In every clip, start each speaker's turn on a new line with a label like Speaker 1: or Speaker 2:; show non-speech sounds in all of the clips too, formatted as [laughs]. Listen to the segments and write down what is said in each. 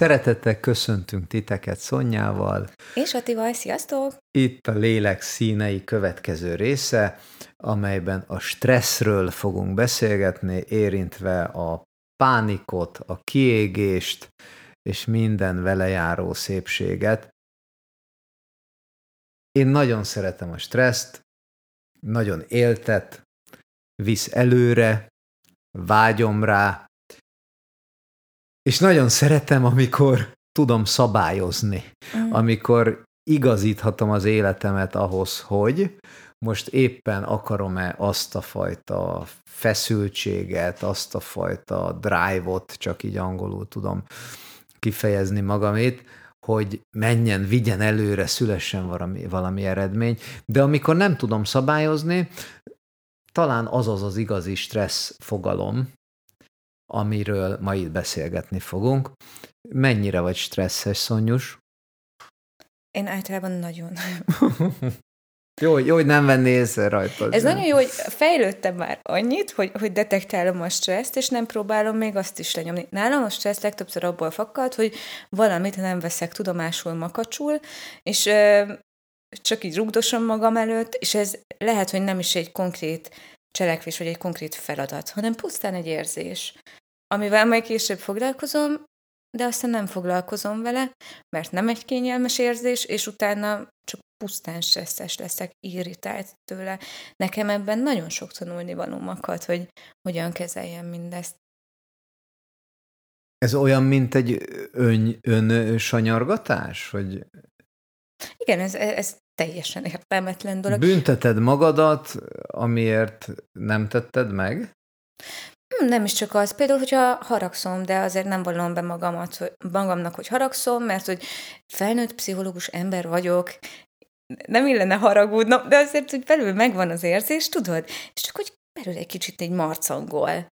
Speaker 1: Szeretettel köszöntünk titeket Szonyával.
Speaker 2: És Attival, sziasztok!
Speaker 1: Itt a lélek színei következő része, amelyben a stresszről fogunk beszélgetni, érintve a pánikot, a kiégést és minden vele járó szépséget. Én nagyon szeretem a stresszt, nagyon éltet, visz előre, vágyom rá, és nagyon szeretem, amikor tudom szabályozni, mm. amikor igazíthatom az életemet ahhoz, hogy most éppen akarom-e azt a fajta feszültséget, azt a fajta drive-ot, csak így angolul tudom kifejezni magamét, hogy menjen, vigyen előre, szülessen valami, valami eredmény. De amikor nem tudom szabályozni, talán az az az igazi stressz fogalom, amiről ma itt beszélgetni fogunk. Mennyire vagy stresszes, Szonyus?
Speaker 2: Én általában nagyon. [laughs]
Speaker 1: jó, jó, hogy nem venné észre rajta.
Speaker 2: Ez nem. nagyon jó, hogy fejlődtem már annyit, hogy, hogy detektálom a stresszt, és nem próbálom még azt is lenyomni. Nálam a stressz legtöbbször abból fakad, hogy valamit nem veszek tudomásul makacsul, és ö, csak így rugdosom magam előtt, és ez lehet, hogy nem is egy konkrét cselekvés, vagy egy konkrét feladat, hanem pusztán egy érzés amivel majd később foglalkozom, de aztán nem foglalkozom vele, mert nem egy kényelmes érzés, és utána csak pusztán stresszes leszek, irritált tőle. Nekem ebben nagyon sok tanulni valóm akad, hogy hogyan kezeljem mindezt.
Speaker 1: Ez olyan, mint egy ön, ön sanyargatás? Vagy...
Speaker 2: Igen, ez, ez teljesen értelmetlen dolog.
Speaker 1: Bünteted magadat, amiért nem tetted meg?
Speaker 2: Hm, nem is csak az. Például, hogyha haragszom, de azért nem vallom be magamat, hogy, magamnak, hogy haragszom, mert hogy felnőtt pszichológus ember vagyok, nem illene haragudnom, de azért, hogy belül megvan az érzés, tudod? És csak hogy belül egy kicsit egy marcangol.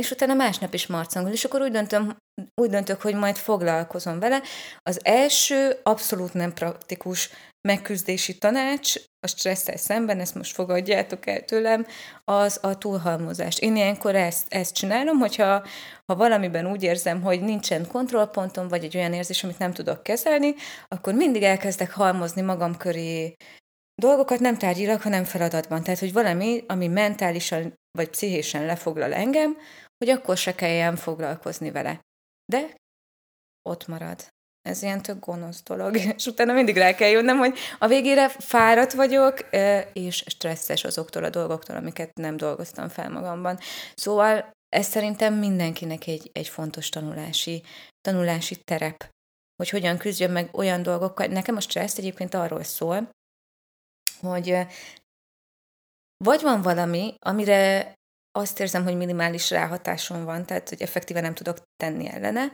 Speaker 2: És utána másnap is marcangol, és akkor úgy, döntöm, úgy döntök, hogy majd foglalkozom vele. Az első abszolút nem praktikus megküzdési tanács a stresszel szemben, ezt most fogadjátok el tőlem, az a túlhalmozás. Én ilyenkor ezt, ezt csinálom, hogyha ha valamiben úgy érzem, hogy nincsen kontrollpontom, vagy egy olyan érzés, amit nem tudok kezelni, akkor mindig elkezdek halmozni magam köré dolgokat, nem tárgyilag, hanem feladatban. Tehát, hogy valami, ami mentálisan vagy pszichésen lefoglal engem, hogy akkor se kelljen foglalkozni vele. De ott marad. Ez ilyen tök gonosz dolog, [laughs] és utána mindig rá kell jönnöm, hogy a végére fáradt vagyok, és stresszes azoktól a dolgoktól, amiket nem dolgoztam fel magamban. Szóval ez szerintem mindenkinek egy, egy fontos tanulási, tanulási terep, hogy hogyan küzdjön meg olyan dolgokkal. Nekem a stressz egyébként arról szól, hogy vagy van valami, amire azt érzem, hogy minimális ráhatásom van, tehát hogy effektíve nem tudok tenni ellene,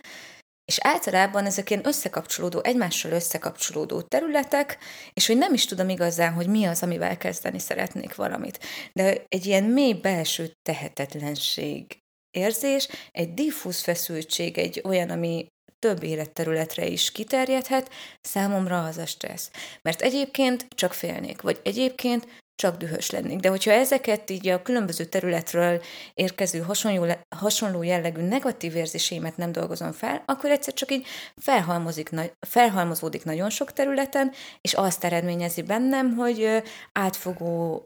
Speaker 2: és általában ezek ilyen összekapcsolódó, egymással összekapcsolódó területek, és hogy nem is tudom igazán, hogy mi az, amivel kezdeni szeretnék valamit. De egy ilyen mély belső tehetetlenség érzés, egy diffúz feszültség, egy olyan, ami több életterületre is kiterjedhet, számomra az a stressz. Mert egyébként csak félnék, vagy egyébként csak dühös lennék. De hogyha ezeket így a különböző területről érkező hasonló, hasonló jellegű negatív érzésémet nem dolgozom fel, akkor egyszer csak így felhalmozik, felhalmozódik nagyon sok területen, és azt eredményezi bennem, hogy átfogó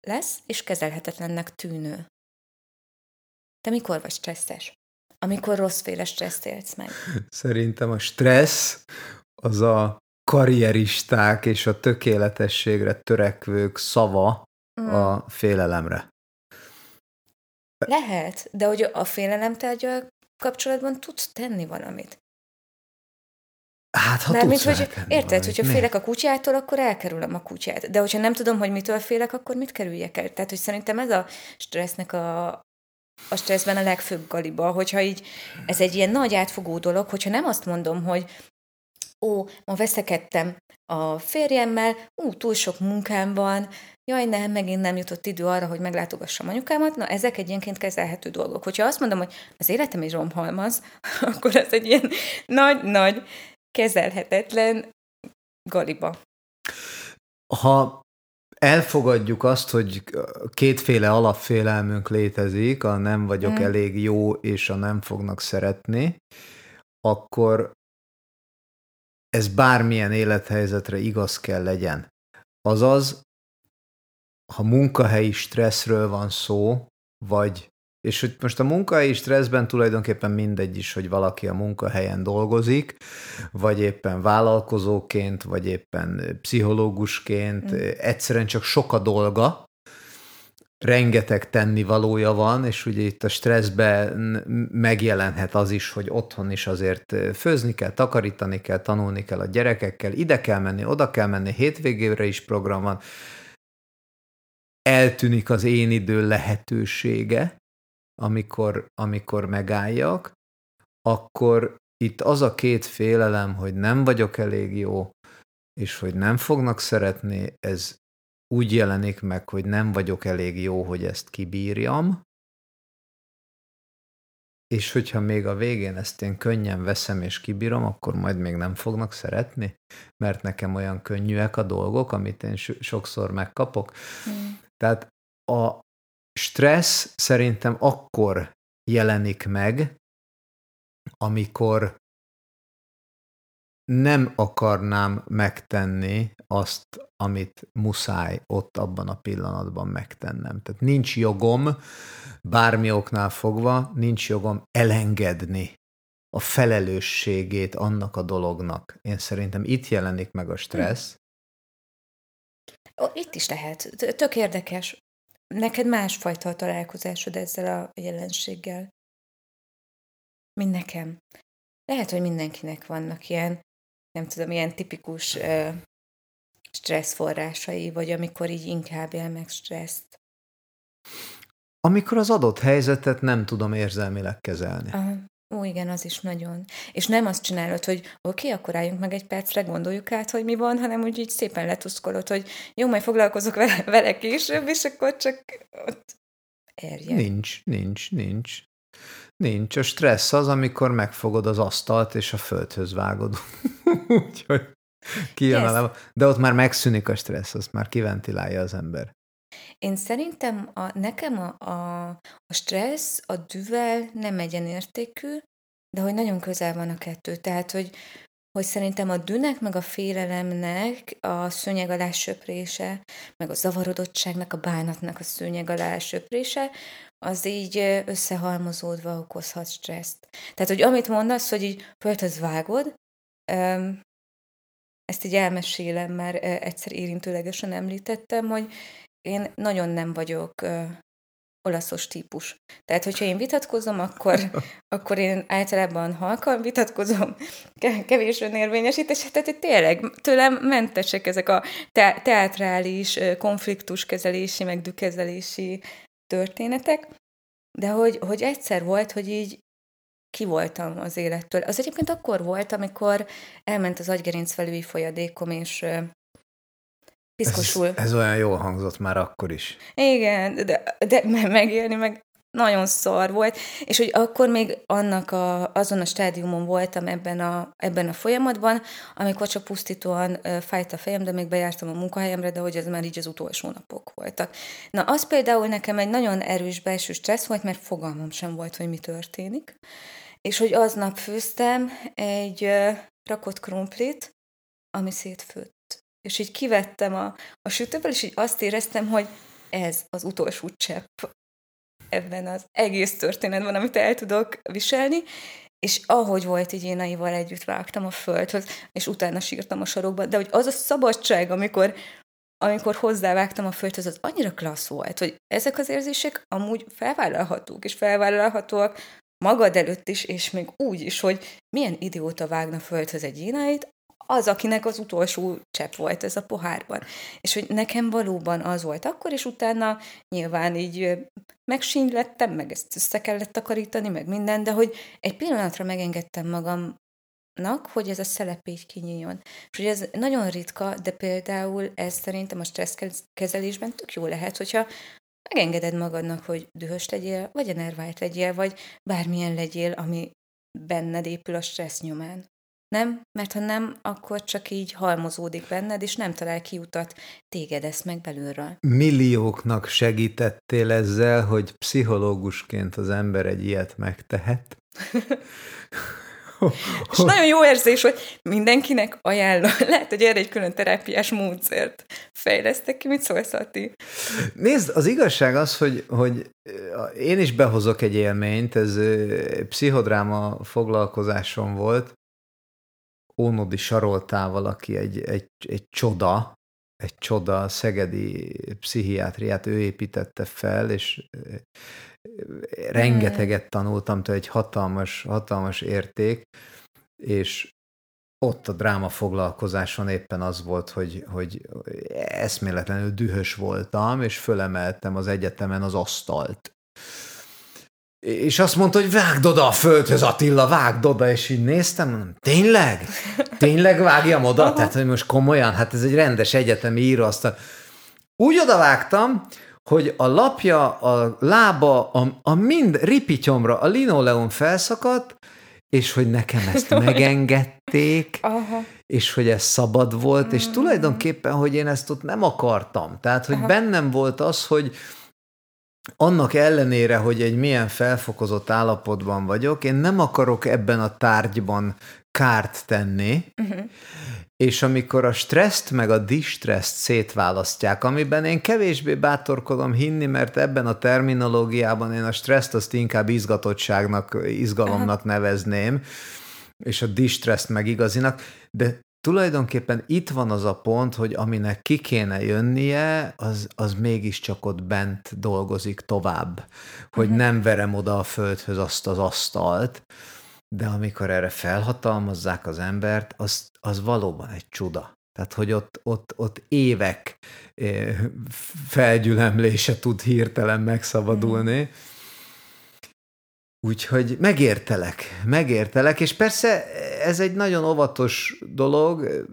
Speaker 2: lesz, és kezelhetetlennek tűnő. Te mikor vagy stresszes? Amikor rosszféle stresszt élsz meg?
Speaker 1: Szerintem a stressz az a karrieristák és a tökéletességre törekvők szava mm. a félelemre.
Speaker 2: Lehet, de hogy a félelem tárgya kapcsolatban tudsz tenni valamit.
Speaker 1: Hát, ha tudsz
Speaker 2: hogy, Érted, hogyha mi? félek a kutyától, akkor elkerülöm a kutyát. De hogyha nem tudom, hogy mitől félek, akkor mit kerüljek el? Tehát, hogy szerintem ez a stressznek a, a stresszben a legfőbb galiba, hogyha így ez egy ilyen nagy átfogó dolog, hogyha nem azt mondom, hogy ó, ma veszekedtem a férjemmel, ú, túl sok munkám van, jaj, nem, megint nem jutott idő arra, hogy meglátogassam anyukámat, na ezek egyébként kezelhető dolgok. Hogyha azt mondom, hogy az életem egy romhalmaz, [laughs] akkor ez egy ilyen nagy-nagy, kezelhetetlen galiba.
Speaker 1: Ha elfogadjuk azt, hogy kétféle alapfélelmünk létezik, a nem vagyok mm. elég jó, és a nem fognak szeretni, akkor ez bármilyen élethelyzetre igaz kell legyen. Azaz, ha munkahelyi stresszről van szó, vagy és hogy most a munkahelyi stresszben tulajdonképpen mindegy is, hogy valaki a munkahelyen dolgozik, vagy éppen vállalkozóként, vagy éppen pszichológusként, mm. egyszerűen csak sok a dolga, rengeteg tennivalója van, és ugye itt a stresszben megjelenhet az is, hogy otthon is azért főzni kell, takarítani kell, tanulni kell a gyerekekkel, ide kell menni, oda kell menni, hétvégére is program van, eltűnik az én idő lehetősége, amikor, amikor megálljak, akkor itt az a két félelem, hogy nem vagyok elég jó, és hogy nem fognak szeretni, ez úgy jelenik meg, hogy nem vagyok elég jó, hogy ezt kibírjam, és hogyha még a végén ezt én könnyen veszem és kibírom, akkor majd még nem fognak szeretni, mert nekem olyan könnyűek a dolgok, amit én sokszor megkapok. Mm. Tehát a stressz szerintem akkor jelenik meg, amikor nem akarnám megtenni azt, amit muszáj ott abban a pillanatban megtennem. Tehát nincs jogom, bármi oknál fogva, nincs jogom elengedni a felelősségét annak a dolognak. Én szerintem itt jelenik meg a stressz.
Speaker 2: Itt is lehet. Tök érdekes. Neked másfajta a találkozásod ezzel a jelenséggel. Mint nekem. Lehet, hogy mindenkinek vannak ilyen, nem tudom, ilyen tipikus uh, stressz forrásai, vagy amikor így inkább él meg stresszt.
Speaker 1: Amikor az adott helyzetet nem tudom érzelmileg kezelni.
Speaker 2: Aha. Ó, igen, az is nagyon. És nem azt csinálod, hogy oké, okay, akkor álljunk meg egy percre, gondoljuk át, hogy mi van, hanem úgy így szépen letuszkolod, hogy jó, majd foglalkozok vele, vele később, és akkor csak ott erje.
Speaker 1: Nincs, nincs, nincs. Nincs. A stressz az, amikor megfogod az asztalt, és a földhöz vágod. [laughs] Úgyhogy kijön yes. De ott már megszűnik a stressz, azt már kiventilálja az ember.
Speaker 2: Én szerintem a, nekem a, a, a stressz a düvel nem egyenértékű, de hogy nagyon közel van a kettő. Tehát, hogy, hogy szerintem a dűnek, meg a félelemnek a szőnyeg alá söprése, meg a zavarodottságnak, a bánatnak a szőnyeg alá söprése, az így összehalmozódva okozhat stresszt. Tehát, hogy amit mondasz, hogy így földhöz vágod, ezt így elmesélem, már egyszer érintőlegesen említettem, hogy én nagyon nem vagyok olaszos típus. Tehát, hogyha én vitatkozom, akkor, [laughs] akkor én általában halkan vitatkozom, kevés önérvényesítés, tehát tényleg tőlem mentesek ezek a te- teátrális konfliktuskezelési, meg dükezelési történetek, de hogy, hogy egyszer volt, hogy így ki voltam az élettől. Az egyébként akkor volt, amikor elment az agygerinc felüli folyadékom, és
Speaker 1: piszkosul. Ez, ez olyan jól hangzott már akkor is.
Speaker 2: Igen, de, de megélni meg nagyon szar volt, és hogy akkor még annak a, azon a stádiumon voltam ebben a, ebben a folyamatban, amikor csak pusztítóan fájt a fejem, de még bejártam a munkahelyemre, de hogy ez már így az utolsó napok voltak. Na, az például nekem egy nagyon erős belső stressz volt, mert fogalmam sem volt, hogy mi történik, és hogy aznap főztem egy rakott krumplit, ami szétfőtt és így kivettem a, a sütőből, és így azt éreztem, hogy ez az utolsó csepp ebben az egész történetben, amit el tudok viselni, és ahogy volt, így én Aival együtt vágtam a földhöz, és utána sírtam a sarokban, de hogy az a szabadság, amikor, amikor hozzávágtam a földhöz, az annyira klassz volt, hogy ezek az érzések amúgy felvállalhatók, és felvállalhatóak magad előtt is, és még úgy is, hogy milyen idióta vágna földhöz egy énait, az, akinek az utolsó csepp volt ez a pohárban. És hogy nekem valóban az volt akkor, és utána nyilván így megsínylettem, meg ezt össze kellett takarítani, meg minden, de hogy egy pillanatra megengedtem magamnak, hogy ez a szelep így kinyíljon. És hogy ez nagyon ritka, de például ez szerintem a stresszkezelésben tök jó lehet, hogyha megengeded magadnak, hogy dühös legyél, vagy enervált legyél, vagy bármilyen legyél, ami benned épül a stressz nyomán. Nem, mert ha nem, akkor csak így halmozódik benned, és nem talál kiutat, téged ezt meg belülről.
Speaker 1: Millióknak segítettél ezzel, hogy pszichológusként az ember egy ilyet megtehet, [laughs]
Speaker 2: És nagyon jó érzés, hogy mindenkinek ajánlom. [laughs] Lehet, hogy erre egy külön terápiás módszert fejlesztek ki. Mit szólsz, Ati?
Speaker 1: Nézd, az igazság az, hogy, hogy én is behozok egy élményt, ez pszichodráma foglalkozásom volt, Ónodi Saroltával, aki egy, egy, egy csoda, egy csoda, szegedi pszichiátriát ő építette fel, és rengeteget tanultam tőle, egy hatalmas, hatalmas érték, és ott a dráma foglalkozáson éppen az volt, hogy, hogy eszméletlenül dühös voltam, és fölemeltem az egyetemen az asztalt. És azt mondta, hogy vágd oda a földhöz, Attila, vágd oda, és így néztem, mondom, tényleg? Tényleg vágjam oda? Aha. Tehát, hogy most komolyan, hát ez egy rendes egyetemi író, úgy odavágtam, hogy a lapja, a lába, a, a mind ripityomra, a linoleum felszakadt, és hogy nekem ezt [laughs] megengedték, Aha. és hogy ez szabad volt, és mm. tulajdonképpen, hogy én ezt ott nem akartam. Tehát, hogy Aha. bennem volt az, hogy annak ellenére, hogy egy milyen felfokozott állapotban vagyok, én nem akarok ebben a tárgyban kárt tenni, uh-huh. és amikor a stresszt meg a distresszt szétválasztják, amiben én kevésbé bátorkodom hinni, mert ebben a terminológiában én a stresszt azt inkább izgatottságnak, izgalomnak nevezném, és a distresszt meg igazinak, de tulajdonképpen itt van az a pont, hogy aminek ki kéne jönnie, az, az mégiscsak ott bent dolgozik tovább, hogy uh-huh. nem verem oda a földhöz azt az asztalt, de amikor erre felhatalmazzák az embert, az, az valóban egy csuda. Tehát, hogy ott, ott, ott évek felgyülemlése tud hirtelen megszabadulni. Mm. Úgyhogy megértelek, megértelek, és persze ez egy nagyon óvatos dolog,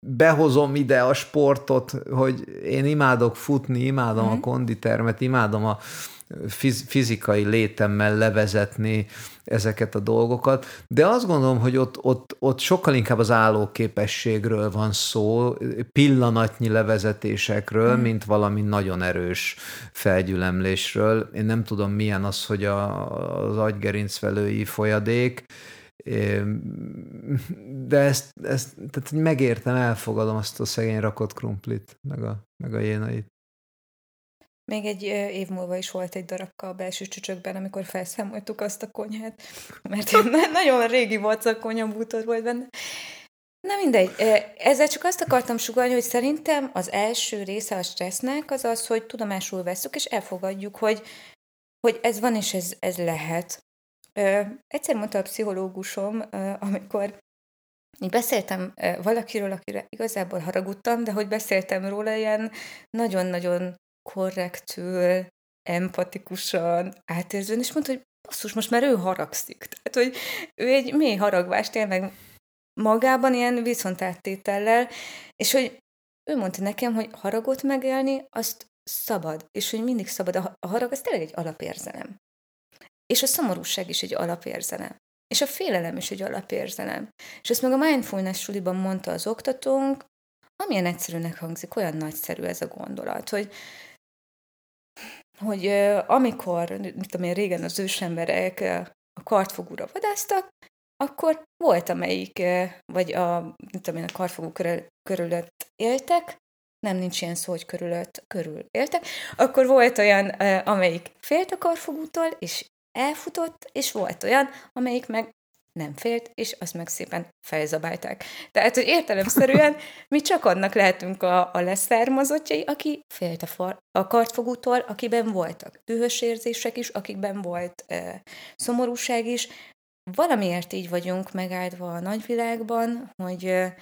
Speaker 1: behozom ide a sportot, hogy én imádok futni, imádom mm. a konditermet, imádom a fizikai létemmel levezetni ezeket a dolgokat, de azt gondolom, hogy ott, ott, ott sokkal inkább az állóképességről van szó, pillanatnyi levezetésekről, mm. mint valami nagyon erős felgyülemlésről. Én nem tudom, milyen az, hogy a, az agygerincvelői folyadék, de ezt, ezt tehát megértem, elfogadom azt a szegény rakott krumplit, meg a, meg a jénait.
Speaker 2: Még egy év múlva is volt egy darabka a belső csücsökben, amikor felszámoltuk azt a konyhát, [laughs] mert nagyon régi a konyabútor volt benne. Na mindegy, ezzel csak azt akartam sugalni, hogy szerintem az első része a stressznek az az, hogy tudomásul veszük, és elfogadjuk, hogy, hogy ez van, és ez, ez lehet. Egyszer mondta a pszichológusom, amikor így beszéltem valakiről, akire igazából haragudtam, de hogy beszéltem róla ilyen nagyon-nagyon korrektül, empatikusan, átérzően, és mondta, hogy basszus, most már ő haragszik. Tehát, hogy ő egy mély haragvást él meg magában ilyen viszontáttétellel, és hogy ő mondta nekem, hogy haragot megélni, azt szabad, és hogy mindig szabad. A harag az tényleg egy alapérzelem. És a szomorúság is egy alapérzelem. És a félelem is egy alapérzelem. És ezt meg a mindfulness suliban mondta az oktatónk, amilyen egyszerűnek hangzik, olyan nagyszerű ez a gondolat, hogy hogy amikor, mit tudom én, régen az ősemberek a kartfogúra vadáztak, akkor volt, amelyik, vagy a, mit tudom én, a kartfogú körül, körülött éltek, nem nincs ilyen szó, hogy körülött, körül éltek, akkor volt olyan, amelyik félt a karfogútól, és elfutott, és volt olyan, amelyik meg nem félt, és azt meg szépen felzabálták. Tehát, hogy értelemszerűen mi csak annak lehetünk a, a leszármazottjai, aki félt a, far, a kartfogútól, akiben voltak dühös érzések is, akikben volt e, szomorúság is. Valamiért így vagyunk megáldva a nagyvilágban, hogy e,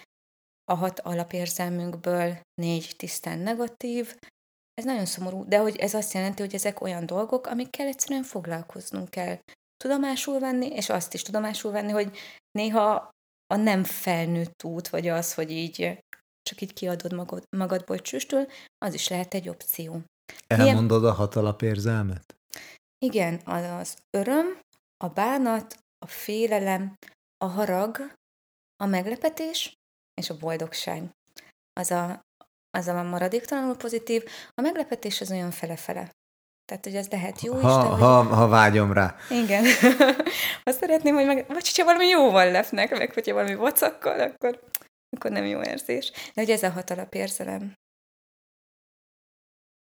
Speaker 2: a hat alapérzelmünkből négy tisztán negatív, ez nagyon szomorú, de hogy ez azt jelenti, hogy ezek olyan dolgok, amikkel egyszerűen foglalkoznunk kell tudomásul venni, és azt is tudomásul venni, hogy néha a nem felnőtt út, vagy az, hogy így csak így kiadod magad, magadból csüstül, az is lehet egy opció.
Speaker 1: Elmondod Milyen... a hat alapérzelmet?
Speaker 2: Igen, az, az öröm, a bánat, a félelem, a harag, a meglepetés és a boldogság. Az a, az a maradéktalanul pozitív, a meglepetés az olyan fele-fele. Tehát, hogy ez lehet jó
Speaker 1: ha,
Speaker 2: is. De,
Speaker 1: ha, ha vágyom rá.
Speaker 2: Igen. [laughs] Azt szeretném, hogy meg, vagy hogyha valami jóval lefnek, meg hogyha valami vacakkal, akkor, akkor nem jó érzés. De hogy ez a hat alapérzelem.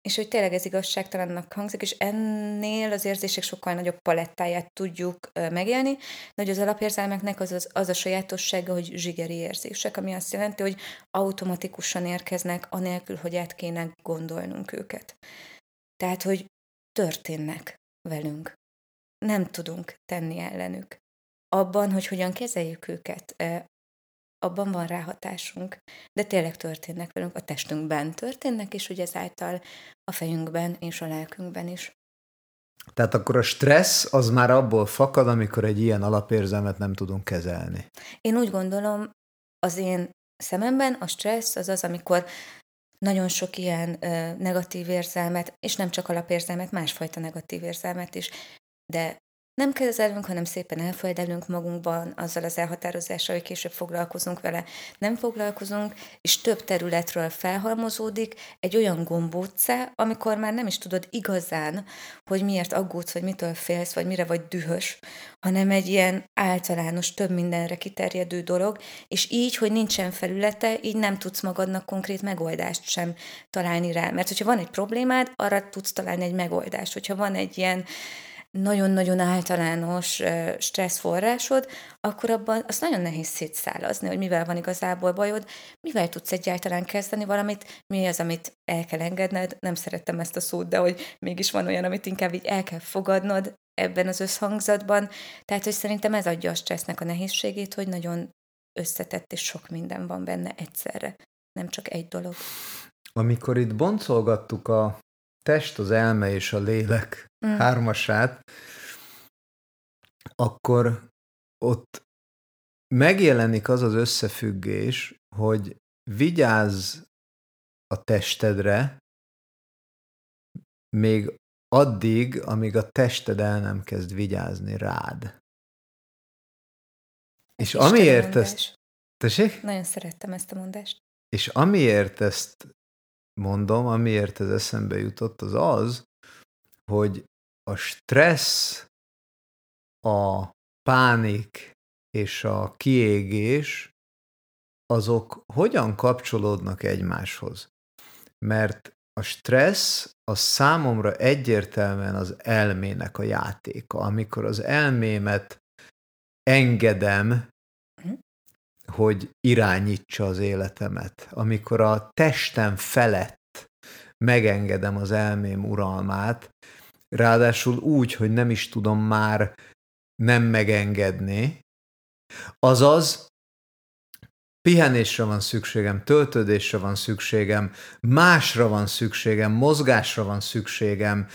Speaker 2: És hogy tényleg ez igazságtalannak hangzik, és ennél az érzések sokkal nagyobb palettáját tudjuk megélni, de hogy az alapérzelmeknek az, az, az a sajátossága, hogy zsigeri érzések, ami azt jelenti, hogy automatikusan érkeznek, anélkül, hogy át kéne gondolnunk őket. Tehát, hogy történnek velünk. Nem tudunk tenni ellenük. Abban, hogy hogyan kezeljük őket, abban van ráhatásunk. De tényleg történnek velünk, a testünkben történnek, és hogy ezáltal a fejünkben és a lelkünkben is.
Speaker 1: Tehát akkor a stressz az már abból fakad, amikor egy ilyen alapérzelmet nem tudunk kezelni.
Speaker 2: Én úgy gondolom, az én szememben a stressz az az, amikor nagyon sok ilyen ö, negatív érzelmet, és nem csak alapérzelmet, másfajta negatív érzelmet is, de nem kezelünk, hanem szépen elföldelünk magunkban azzal az elhatározással, hogy később foglalkozunk vele. Nem foglalkozunk, és több területről felhalmozódik egy olyan gombócá, amikor már nem is tudod igazán, hogy miért aggódsz, vagy mitől félsz, vagy mire vagy dühös, hanem egy ilyen általános, több mindenre kiterjedő dolog, és így, hogy nincsen felülete, így nem tudsz magadnak konkrét megoldást sem találni rá. Mert hogyha van egy problémád, arra tudsz találni egy megoldást. Hogyha van egy ilyen nagyon-nagyon általános stresszforrásod, akkor abban az nagyon nehéz szétszálazni, hogy mivel van igazából bajod, mivel tudsz egyáltalán kezdeni valamit, mi az, amit el kell engedned, nem szerettem ezt a szót, de hogy mégis van olyan, amit inkább így el kell fogadnod ebben az összhangzatban, tehát hogy szerintem ez adja a stressznek a nehézségét, hogy nagyon összetett és sok minden van benne egyszerre, nem csak egy dolog.
Speaker 1: Amikor itt boncolgattuk a test, az elme és a lélek mm. hármasát, akkor ott megjelenik az az összefüggés, hogy vigyázz a testedre, még addig, amíg a tested el nem kezd vigyázni rád. És amiért ezt... Tessék?
Speaker 2: Nagyon szerettem ezt a mondást.
Speaker 1: És amiért ezt mondom, amiért ez eszembe jutott, az az, hogy a stressz, a pánik és a kiégés, azok hogyan kapcsolódnak egymáshoz. Mert a stressz az számomra egyértelműen az elmének a játéka. Amikor az elmémet engedem hogy irányítsa az életemet. Amikor a testem felett megengedem az elmém uralmát, ráadásul úgy, hogy nem is tudom már nem megengedni, azaz pihenésre van szükségem, töltődésre van szükségem, másra van szükségem, mozgásra van szükségem,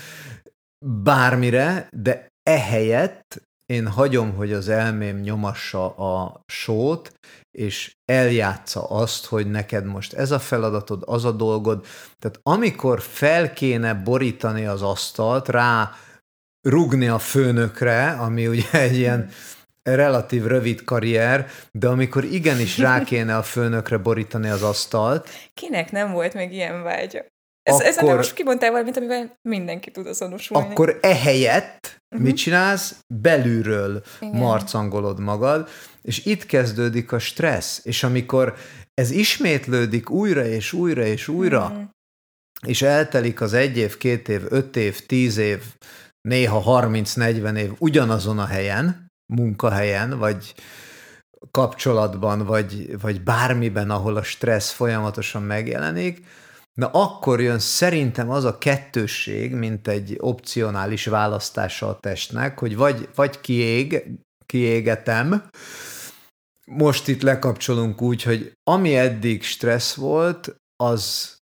Speaker 1: bármire, de ehelyett én hagyom, hogy az elmém nyomassa a sót, és eljátsza azt, hogy neked most ez a feladatod, az a dolgod. Tehát amikor fel kéne borítani az asztalt, rá rugni a főnökre, ami ugye egy ilyen relatív rövid karrier, de amikor igenis rá [laughs] kéne a főnökre borítani az asztalt.
Speaker 2: Kinek nem volt még ilyen vágya? Ez, akkor, ezzel most kimondtál valamit, amivel mindenki tud azonosulni.
Speaker 1: Akkor ehelyett uh-huh. mit csinálsz? Belülről Igen. marcangolod magad, és itt kezdődik a stressz, és amikor ez ismétlődik újra és újra és újra, uh-huh. és eltelik az egy év, két év, öt év, tíz év, néha 30-40 év ugyanazon a helyen, munkahelyen, vagy kapcsolatban, vagy, vagy bármiben, ahol a stressz folyamatosan megjelenik, Na akkor jön szerintem az a kettősség, mint egy opcionális választása a testnek, hogy vagy, vagy kiég, kiégetem, most itt lekapcsolunk úgy, hogy ami eddig stressz volt, az,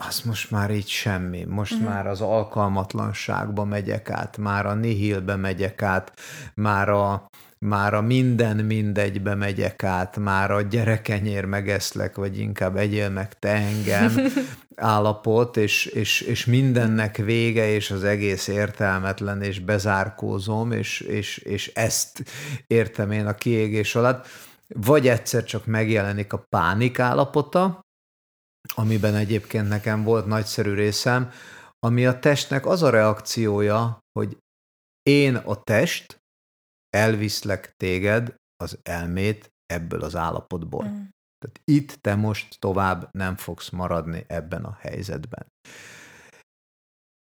Speaker 1: az most már így semmi. Most mm. már az alkalmatlanságba megyek át, már a nihilbe megyek át, már a, már a minden mindegybe megyek át, már a gyerekenyér megeszlek, vagy inkább egyél meg te engem [laughs] állapot, és, és, és mindennek vége, és az egész értelmetlen, és bezárkózom, és, és, és ezt értem én a kiégés alatt. Vagy egyszer csak megjelenik a pánik állapota, amiben egyébként nekem volt nagyszerű részem, ami a testnek az a reakciója, hogy én a test, elviszlek téged, az elmét ebből az állapotból. Mm. Tehát itt te most tovább nem fogsz maradni ebben a helyzetben.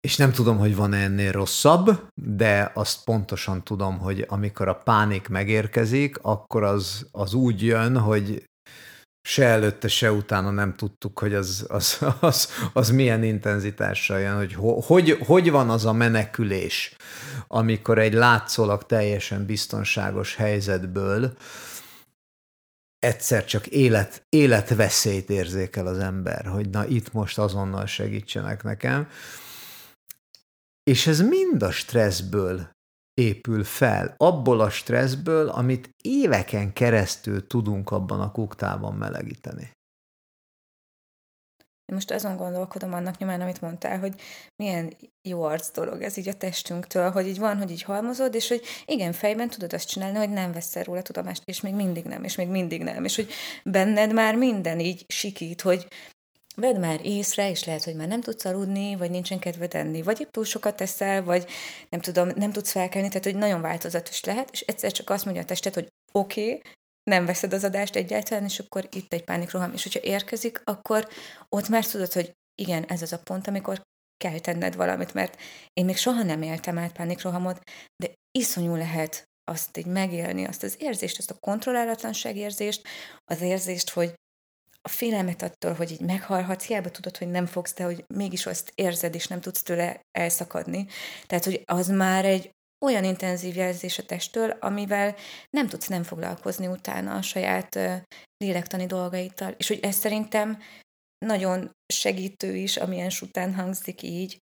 Speaker 1: És nem tudom, hogy van -e ennél rosszabb, de azt pontosan tudom, hogy amikor a pánik megérkezik, akkor az, az úgy jön, hogy se előtte, se utána nem tudtuk, hogy az, az, [laughs] az, az milyen intenzitással jön, hogy, hogy hogy van az a menekülés, amikor egy látszólag teljesen biztonságos helyzetből egyszer csak élet, életveszélyt érzékel az ember, hogy na itt most azonnal segítsenek nekem. És ez mind a stresszből épül fel, abból a stresszből, amit éveken keresztül tudunk abban a kuktában melegíteni.
Speaker 2: Most azon gondolkodom annak nyomán, amit mondtál, hogy milyen jó arc dolog ez így a testünktől, hogy így van, hogy így halmozod, és hogy igen, fejben tudod azt csinálni, hogy nem veszel róla tudomást, és még mindig nem, és még mindig nem, és hogy benned már minden így sikít, hogy vedd már észre, és lehet, hogy már nem tudsz aludni, vagy nincsen kedved enni, vagy épp túl sokat teszel, vagy nem tudom, nem tudsz felkelni, tehát hogy nagyon változatos lehet, és egyszer csak azt mondja a tested, hogy oké, okay, nem veszed az adást egyáltalán, és akkor itt egy pánikroham, és hogyha érkezik, akkor ott már tudod, hogy igen, ez az a pont, amikor kell tenned valamit, mert én még soha nem éltem át pánikrohamot, de iszonyú lehet azt így megélni, azt az érzést, azt a kontrollálatlanság érzést, az érzést, hogy a félelmet attól, hogy így meghalhatsz, hiába tudod, hogy nem fogsz, de hogy mégis azt érzed, és nem tudsz tőle elszakadni. Tehát, hogy az már egy olyan intenzív jelzés a testtől, amivel nem tudsz nem foglalkozni utána a saját lélektani dolgaittal. És hogy ez szerintem nagyon segítő is, amilyen után hangzik így,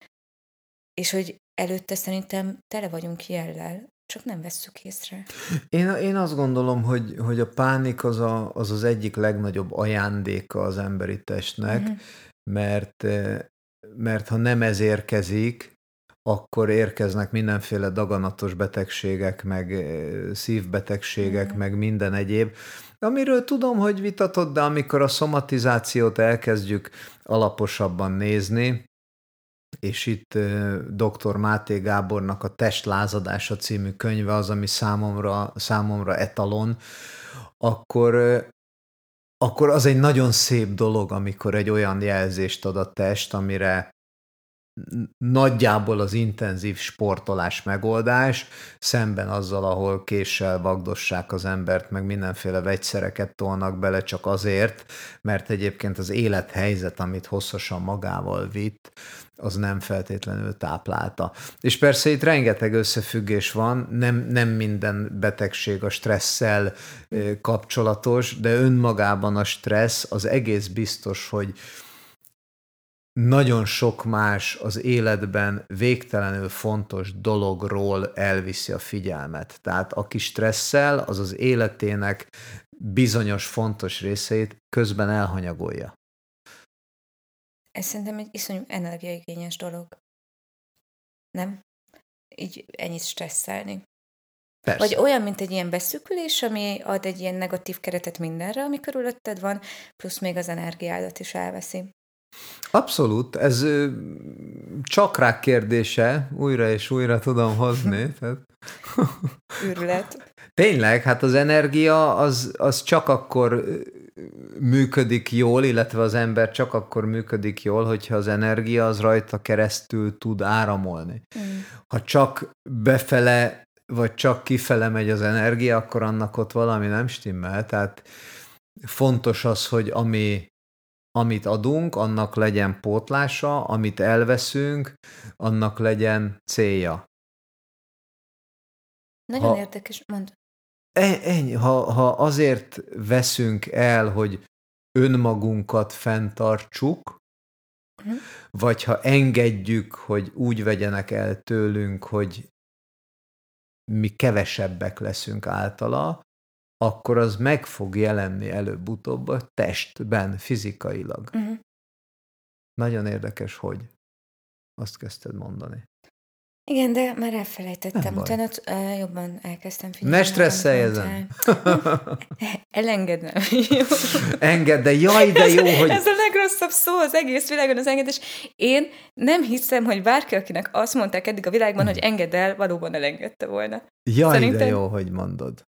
Speaker 2: és hogy előtte szerintem tele vagyunk jellel, csak nem vesszük észre.
Speaker 1: Én, én azt gondolom, hogy, hogy a pánik az, a, az az egyik legnagyobb ajándéka az emberi testnek, uh-huh. mert, mert ha nem ez érkezik, akkor érkeznek mindenféle daganatos betegségek, meg szívbetegségek, mm. meg minden egyéb, amiről tudom, hogy vitatott, de amikor a szomatizációt elkezdjük alaposabban nézni, és itt dr. Máté Gábornak a Testlázadása című könyve az, ami számomra, számomra etalon, akkor, akkor az egy nagyon szép dolog, amikor egy olyan jelzést ad a test, amire nagyjából az intenzív sportolás megoldás, szemben azzal, ahol késsel vagdossák az embert, meg mindenféle vegyszereket tolnak bele csak azért, mert egyébként az élethelyzet, amit hosszasan magával vitt, az nem feltétlenül táplálta. És persze itt rengeteg összefüggés van, nem, nem minden betegség a stresszel kapcsolatos, de önmagában a stressz az egész biztos, hogy nagyon sok más az életben végtelenül fontos dologról elviszi a figyelmet. Tehát aki stresszel, az az életének bizonyos fontos részeit közben elhanyagolja.
Speaker 2: Ez szerintem egy iszonyú energiaigényes dolog. Nem? Így ennyit stresszelni. Persze. Vagy olyan, mint egy ilyen beszűkülés, ami ad egy ilyen negatív keretet mindenre, ami körülötted van, plusz még az energiádat is elveszi.
Speaker 1: Abszolút, ez csak rá kérdése, újra és újra tudom hozni. [laughs] Tehát...
Speaker 2: Őrület.
Speaker 1: Tényleg, hát az energia az, az csak akkor működik jól, illetve az ember csak akkor működik jól, hogyha az energia az rajta keresztül tud áramolni. Mm. Ha csak befele, vagy csak kifele megy az energia, akkor annak ott valami nem stimmel. Tehát fontos az, hogy ami amit adunk, annak legyen pótlása, amit elveszünk, annak legyen célja.
Speaker 2: Nagyon ha, érdekes, mond.
Speaker 1: E, ennyi, ha, ha azért veszünk el, hogy önmagunkat fenntartsuk, uh-huh. vagy ha engedjük, hogy úgy vegyenek el tőlünk, hogy mi kevesebbek leszünk általa, akkor az meg fog jelenni előbb-utóbb a testben, fizikailag. Uh-huh. Nagyon érdekes, hogy azt kezdted mondani.
Speaker 2: Igen, de már elfelejtettem. Utána uh, jobban elkezdtem figyelni.
Speaker 1: Ne stresszelj ezen. [laughs] [laughs]
Speaker 2: Jó.
Speaker 1: Engedd, de jaj, de jó, hogy...
Speaker 2: Ez a legrosszabb szó az egész világon az engedés. Én nem hiszem, hogy bárki, akinek azt mondták eddig a világban, hogy engedd el, valóban elengedte volna.
Speaker 1: Jaj, de
Speaker 2: Szerintem-
Speaker 1: jó, hogy mondod.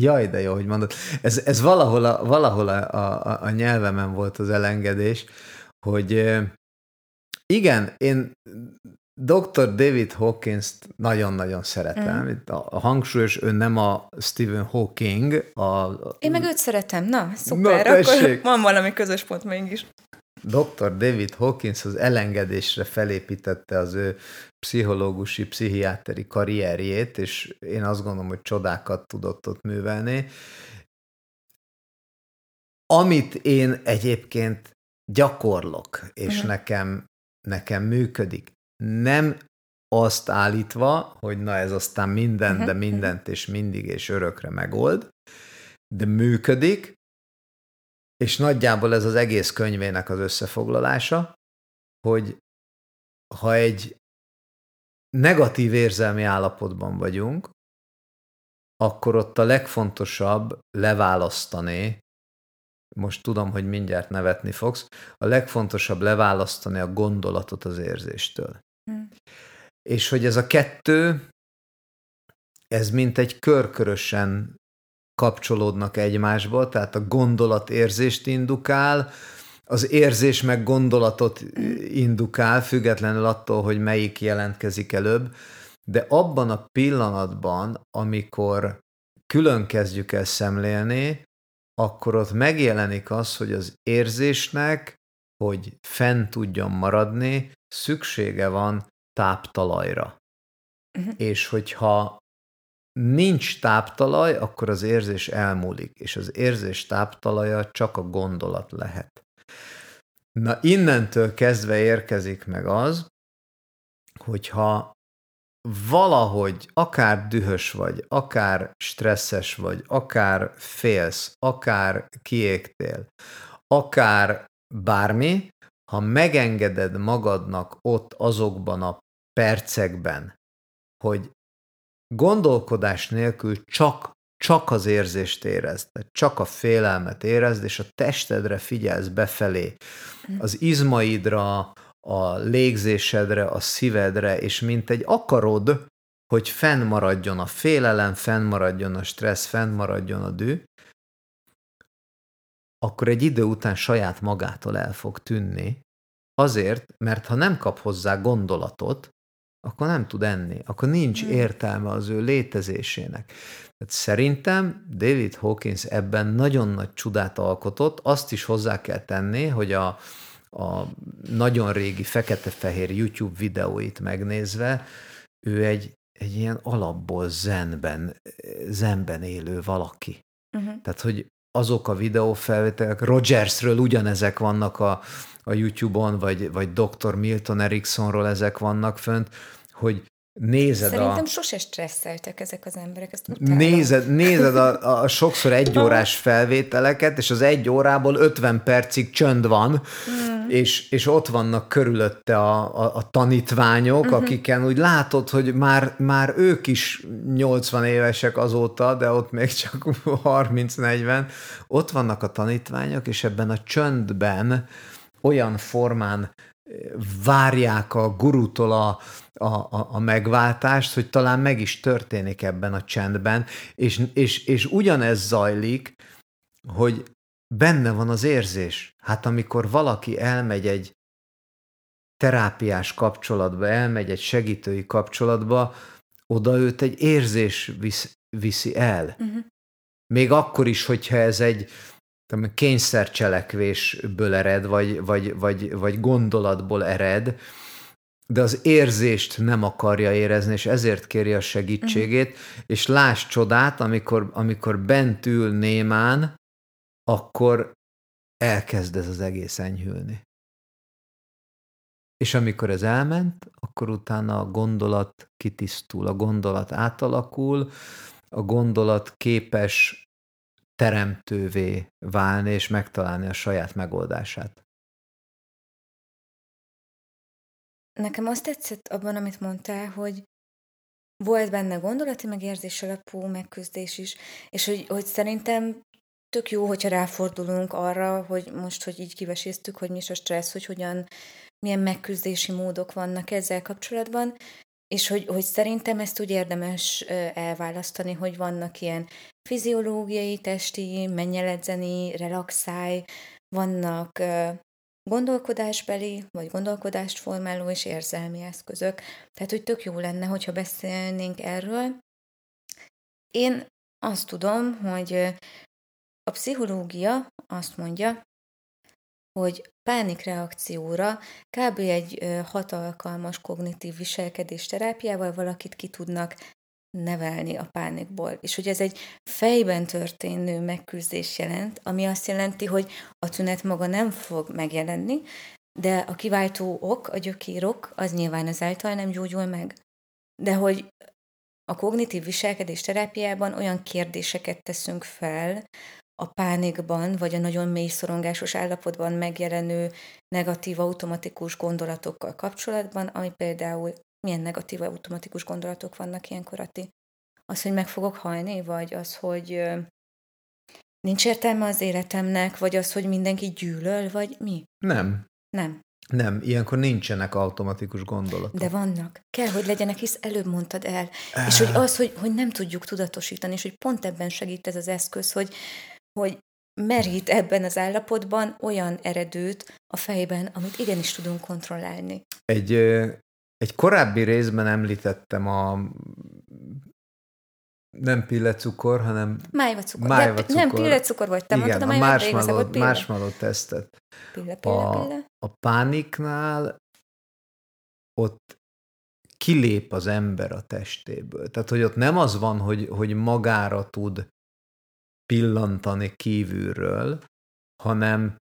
Speaker 1: Jaj, de jó, hogy mondod. Ez, ez valahol, a, valahol a, a, a nyelvemen volt az elengedés, hogy igen, én Dr. David Hawkins-t nagyon-nagyon szeretem.
Speaker 2: Mm.
Speaker 1: Itt a, a hangsúlyos, ő nem a Stephen Hawking, a, a
Speaker 2: Én meg őt szeretem. Na, szuper.
Speaker 1: Na,
Speaker 2: akkor van valami közös pont mégis.
Speaker 1: Dr. David Hawkins az elengedésre felépítette az ő pszichológusi, pszichiáteri karrierjét, és én azt gondolom, hogy csodákat tudott ott művelni. Amit én egyébként gyakorlok, és
Speaker 2: Mhm.
Speaker 1: nekem, nekem működik, nem azt állítva, hogy na ez aztán minden, de
Speaker 2: mhm.
Speaker 1: mindent és mindig és örökre megold, de működik, és nagyjából ez az egész könyvének az összefoglalása, hogy ha egy negatív érzelmi állapotban vagyunk, akkor ott a legfontosabb leválasztani, most tudom, hogy mindjárt nevetni fogsz, a legfontosabb leválasztani a gondolatot az érzéstől.
Speaker 2: Hm.
Speaker 1: És hogy ez a kettő, ez mint egy körkörösen kapcsolódnak egymásba, tehát a gondolat érzést indukál, az érzés meg gondolatot indukál, függetlenül attól, hogy melyik jelentkezik előbb, de abban a pillanatban, amikor külön kezdjük el szemlélni, akkor ott megjelenik az, hogy az érzésnek, hogy fenn tudjon maradni, szüksége van táptalajra.
Speaker 2: Mhm.
Speaker 1: És hogyha nincs táptalaj, akkor az érzés elmúlik, és az érzés táptalaja csak a gondolat lehet. Na innentől kezdve érkezik meg az, hogyha valahogy akár dühös vagy, akár stresszes vagy, akár félsz, akár kiégtél, akár bármi, ha megengeded magadnak ott azokban a percekben, hogy gondolkodás nélkül csak, csak az érzést érezd, csak a félelmet érezd, és a testedre figyelsz befelé, az izmaidra, a légzésedre, a szívedre, és mint egy akarod, hogy fennmaradjon a félelem, fennmaradjon a stressz, fennmaradjon a dű, akkor egy idő után saját magától el fog tűnni, azért, mert ha nem kap hozzá gondolatot, akkor nem tud enni, akkor nincs
Speaker 2: Hmm.
Speaker 1: értelme az ő létezésének. Tehát szerintem David Hawkins ebben nagyon nagy csodát alkotott, azt is hozzá kell tenni, hogy a, a nagyon régi fekete-fehér YouTube videóit megnézve, ő egy, egy ilyen alapból zenben, zenben élő valaki.
Speaker 2: Uh-huh.
Speaker 1: Tehát, hogy azok a videófelvételek, Rogersről ugyanezek vannak a, a YouTube-on, vagy, vagy Dr. Milton Ericksonról ezek vannak fönt, hogy nézed
Speaker 2: Szerintem
Speaker 1: a...
Speaker 2: sose stresszeltek ezek az emberek, ezt utálom.
Speaker 1: Nézed, nézed a, a sokszor egy [laughs] órás felvételeket, és az egy órából 50 percig csönd van,
Speaker 2: Mm.
Speaker 1: és, és ott vannak körülötte a, a, a tanítványok, uh-huh. akiken úgy látod, hogy már, már ők is 80 évesek azóta, de ott még csak 30-40. Ott vannak a tanítványok, és ebben a csöndben olyan formán várják a gurutól a, a, a, megváltást, hogy talán meg is történik ebben a csendben, és, és, és ugyanez zajlik, hogy benne van az érzés. Hát amikor valaki elmegy egy terápiás kapcsolatba, elmegy egy segítői kapcsolatba, oda őt egy érzés visz, viszi el.
Speaker 2: Uh-huh.
Speaker 1: Még akkor is, hogyha ez egy kényszercselekvésből ered, vagy, vagy, vagy, vagy gondolatból ered, de az érzést nem akarja érezni, és ezért kéri a segítségét, uh-huh. és láss csodát, amikor, amikor bent ül némán, akkor elkezd ez az egész enyhülni. És amikor ez elment, akkor utána a gondolat kitisztul, a gondolat átalakul, a gondolat képes teremtővé válni és megtalálni a saját megoldását.
Speaker 2: nekem azt tetszett abban, amit mondtál, hogy volt benne gondolati, meg érzés alapú megküzdés is, és hogy, hogy szerintem tök jó, hogyha ráfordulunk arra, hogy most, hogy így kiveséztük, hogy mi is a stressz, hogy hogyan, milyen megküzdési módok vannak ezzel kapcsolatban, és hogy, hogy szerintem ezt úgy érdemes elválasztani, hogy vannak ilyen fiziológiai, testi, mennyeledzeni, relaxálj, vannak gondolkodásbeli, vagy gondolkodást formáló és érzelmi eszközök. Tehát, hogy tök jó lenne, hogyha beszélnénk erről. Én azt tudom, hogy a pszichológia azt mondja, hogy pánikreakcióra kb. egy hat alkalmas kognitív viselkedés terápiával valakit ki tudnak nevelni a pánikból. És hogy ez egy fejben történő megküzdés jelent, ami azt jelenti, hogy a tünet maga nem fog megjelenni, de a kiváltó ok, a gyökérok, az nyilván ezáltal nem gyógyul meg. De hogy a kognitív viselkedés terápiában olyan kérdéseket teszünk fel, a pánikban, vagy a nagyon mély szorongásos állapotban megjelenő negatív automatikus gondolatokkal kapcsolatban, ami például milyen negatív automatikus gondolatok vannak ilyenkor, Ati? Az, hogy meg fogok halni, vagy az, hogy nincs értelme az életemnek, vagy az, hogy mindenki gyűlöl, vagy mi?
Speaker 1: Nem.
Speaker 2: Nem.
Speaker 1: Nem, ilyenkor nincsenek automatikus gondolatok.
Speaker 2: De vannak. Kell, hogy legyenek, hisz előbb mondtad el. És hogy az, hogy, hogy nem tudjuk tudatosítani, és hogy pont ebben segít ez az eszköz, hogy, hogy merít ebben az állapotban olyan eredőt a fejben, amit igenis tudunk kontrollálni.
Speaker 1: Egy, egy korábbi részben említettem a nem pillecukor, hanem
Speaker 2: májvacukor. májvacukor. Nem pillecukor vagy, te
Speaker 1: Igen,
Speaker 2: mondtad,
Speaker 1: a marshmallow, marshmallow tesztet.
Speaker 2: Pille, pille,
Speaker 1: a,
Speaker 2: pille.
Speaker 1: a pániknál ott kilép az ember a testéből. Tehát, hogy ott nem az van, hogy, hogy magára tud pillantani kívülről, hanem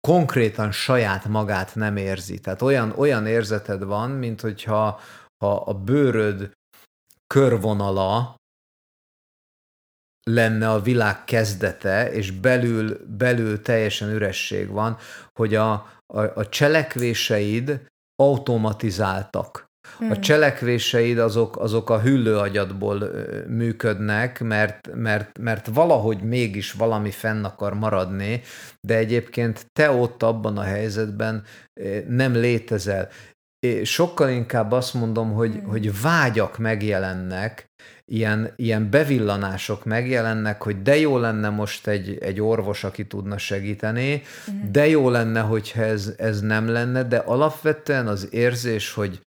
Speaker 1: konkrétan saját magát nem érzi. Tehát olyan, olyan érzeted van, mint hogyha ha a bőröd körvonala lenne a világ kezdete, és belül, belül teljesen üresség van, hogy a, a, a cselekvéseid automatizáltak. Hmm. A cselekvéseid azok, azok a hüllőagyadból működnek, mert, mert, mert valahogy mégis valami fenn akar maradni, de egyébként te ott abban a helyzetben nem létezel. Sokkal inkább azt mondom, hogy, hmm. hogy vágyak megjelennek, ilyen, ilyen bevillanások megjelennek, hogy de jó lenne most egy, egy orvos, aki tudna segíteni, hmm. de jó lenne, hogyha ez, ez nem lenne, de alapvetően az érzés, hogy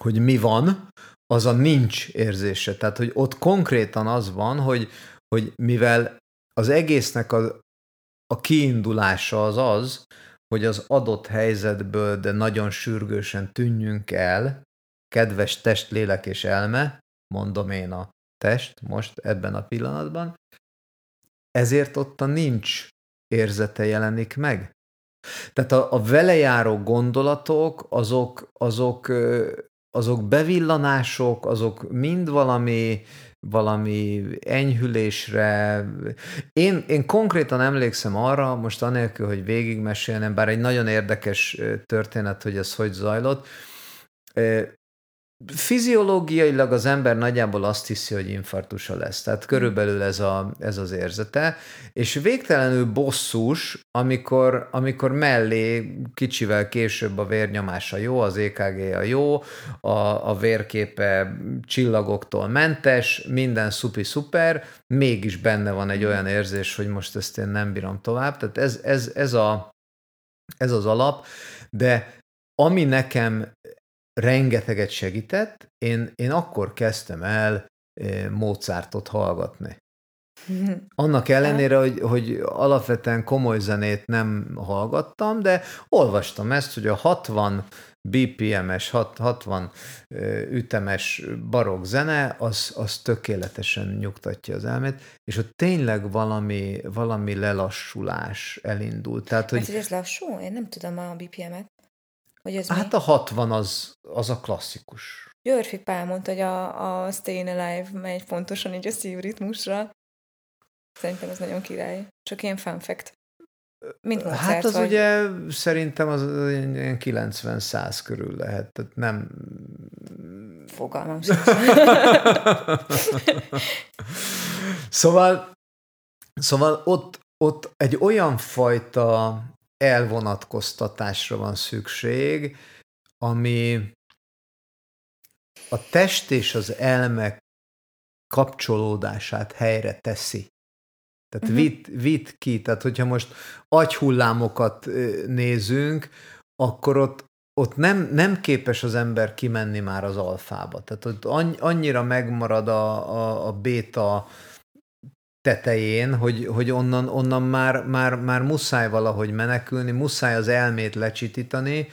Speaker 1: hogy mi van, az a nincs érzése. Tehát, hogy ott konkrétan az van, hogy, hogy mivel az egésznek a, a kiindulása az az, hogy az adott helyzetből, de nagyon sürgősen tűnjünk el, kedves test, lélek és elme, mondom én a test most ebben a pillanatban, ezért ott a nincs érzete jelenik meg. Tehát a, a vele járó gondolatok, azok, azok azok bevillanások, azok mind valami, valami enyhülésre. Én, én konkrétan emlékszem arra, most anélkül, hogy végigmesélnem, bár egy nagyon érdekes történet, hogy ez hogy zajlott, Fiziológiailag az ember nagyjából azt hiszi, hogy infarktusa lesz. Tehát körülbelül ez, a, ez az érzete. És végtelenül bosszus, amikor, amikor mellé kicsivel később a vérnyomása jó, az EKG a jó, a, a vérképe csillagoktól mentes, minden szupi szuper, mégis benne van egy olyan érzés, hogy most ezt én nem bírom tovább. Tehát ez, ez, ez, a, ez az alap, de ami nekem rengeteget segített. Én, én akkor kezdtem el Mozartot hallgatni. [laughs] Annak ellenére, hogy, hogy alapvetően komoly zenét nem hallgattam, de olvastam ezt, hogy a 60 BPM-es, 60 eh, ütemes barokk zene, az, az tökéletesen nyugtatja az elmét, és ott tényleg valami, valami lelassulás elindult. Tehát,
Speaker 2: hogy... Hát, ez lassú? Én nem tudom a BPM-et.
Speaker 1: Hogy ez hát mi? a 60 az, az a klasszikus.
Speaker 2: Györfi Pál mondta, hogy a, a Staying Alive megy pontosan így a szívritmusra. Szerintem ez nagyon király. Csak ilyen fun fact. Mint Mozart,
Speaker 1: Hát az
Speaker 2: vagy...
Speaker 1: ugye szerintem az ilyen 90-100 körül lehet, tehát nem...
Speaker 2: Fogalmam sincs. [laughs]
Speaker 1: szóval, szóval ott, ott egy olyan fajta elvonatkoztatásra van szükség, ami a test és az elme kapcsolódását helyre teszi. Tehát uh-huh. vitt, vitt ki, tehát hogyha most agyhullámokat nézünk, akkor ott, ott nem, nem képes az ember kimenni már az alfába. Tehát ott annyira megmarad a, a, a béta tetején, hogy, hogy onnan, onnan már, már, már muszáj valahogy menekülni, muszáj az elmét lecsitítani,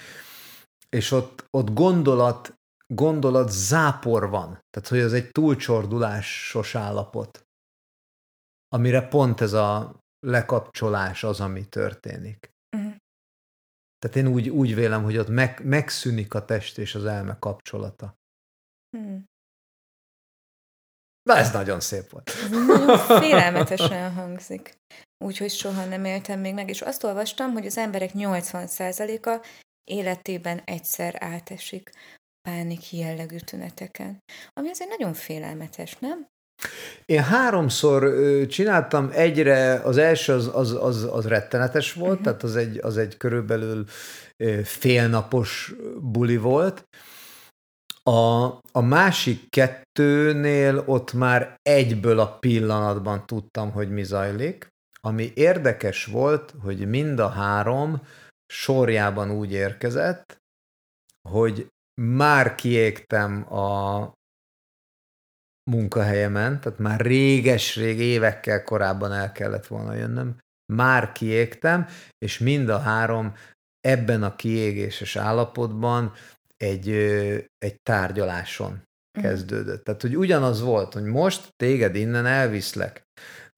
Speaker 1: és ott, ott gondolat, gondolat zápor van. Tehát, hogy az egy túlcsordulásos állapot, amire pont ez a lekapcsolás az, ami történik. Uh-huh. Tehát én úgy, úgy vélem, hogy ott meg, megszűnik a test és az elme kapcsolata. Uh-huh. Na, ez nagyon szép volt.
Speaker 2: Nagyon félelmetesen hangzik. Úgyhogy soha nem éltem még meg. És azt olvastam, hogy az emberek 80%-a életében egyszer átesik pánik jellegű tüneteken. Ami azért nagyon félelmetes, nem?
Speaker 1: Én háromszor csináltam, egyre, az első az, az, az, az rettenetes volt, uh-huh. tehát az egy, az egy körülbelül félnapos buli volt, a, a másik kettőnél ott már egyből a pillanatban tudtam, hogy mi zajlik. Ami érdekes volt, hogy mind a három sorjában úgy érkezett, hogy már kiégtem a munkahelyemen, tehát már réges-rég évekkel korábban el kellett volna jönnöm, már kiégtem, és mind a három ebben a kiégéses állapotban egy, egy tárgyaláson mhm. kezdődött. Tehát, hogy ugyanaz volt, hogy most téged innen elviszlek.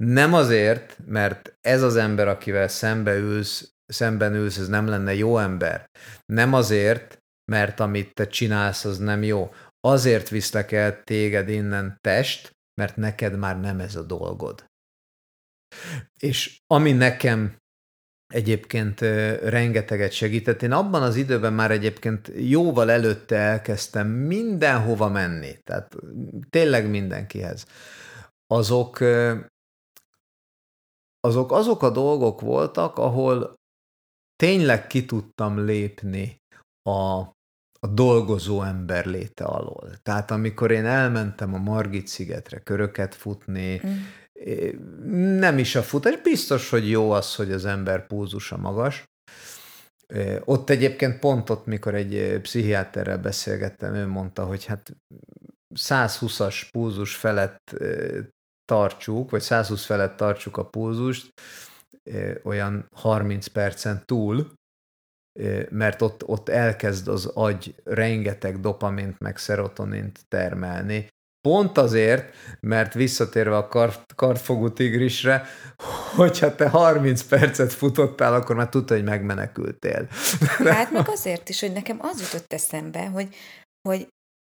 Speaker 1: Nem azért, mert ez az ember, akivel szembe ülsz, szemben ülsz, ez nem lenne jó ember. Nem azért, mert amit te csinálsz, az nem jó. Azért viszlek el téged innen test, mert neked már nem ez a dolgod. És ami nekem egyébként rengeteget segített. Én abban az időben már egyébként jóval előtte elkezdtem mindenhova menni, tehát tényleg mindenkihez. Azok, azok, azok a dolgok voltak, ahol tényleg ki tudtam lépni a, a dolgozó ember léte alól. Tehát amikor én elmentem a Margit szigetre köröket futni, mm nem is a futás, biztos, hogy jó az, hogy az ember púzusa magas. Ott egyébként pont ott, mikor egy pszichiáterrel beszélgettem, ő mondta, hogy hát 120-as púzus felett tartsuk, vagy 120 felett tartsuk a púzust, olyan 30 percen túl, mert ott, ott elkezd az agy rengeteg dopamint meg szerotonint termelni, Pont azért, mert visszatérve a kart, kartfogú tigrisre, hogyha te 30 percet futottál, akkor már tudta, hogy megmenekültél. [laughs]
Speaker 2: Hát meg azért is, hogy nekem az jutott eszembe, hogy, hogy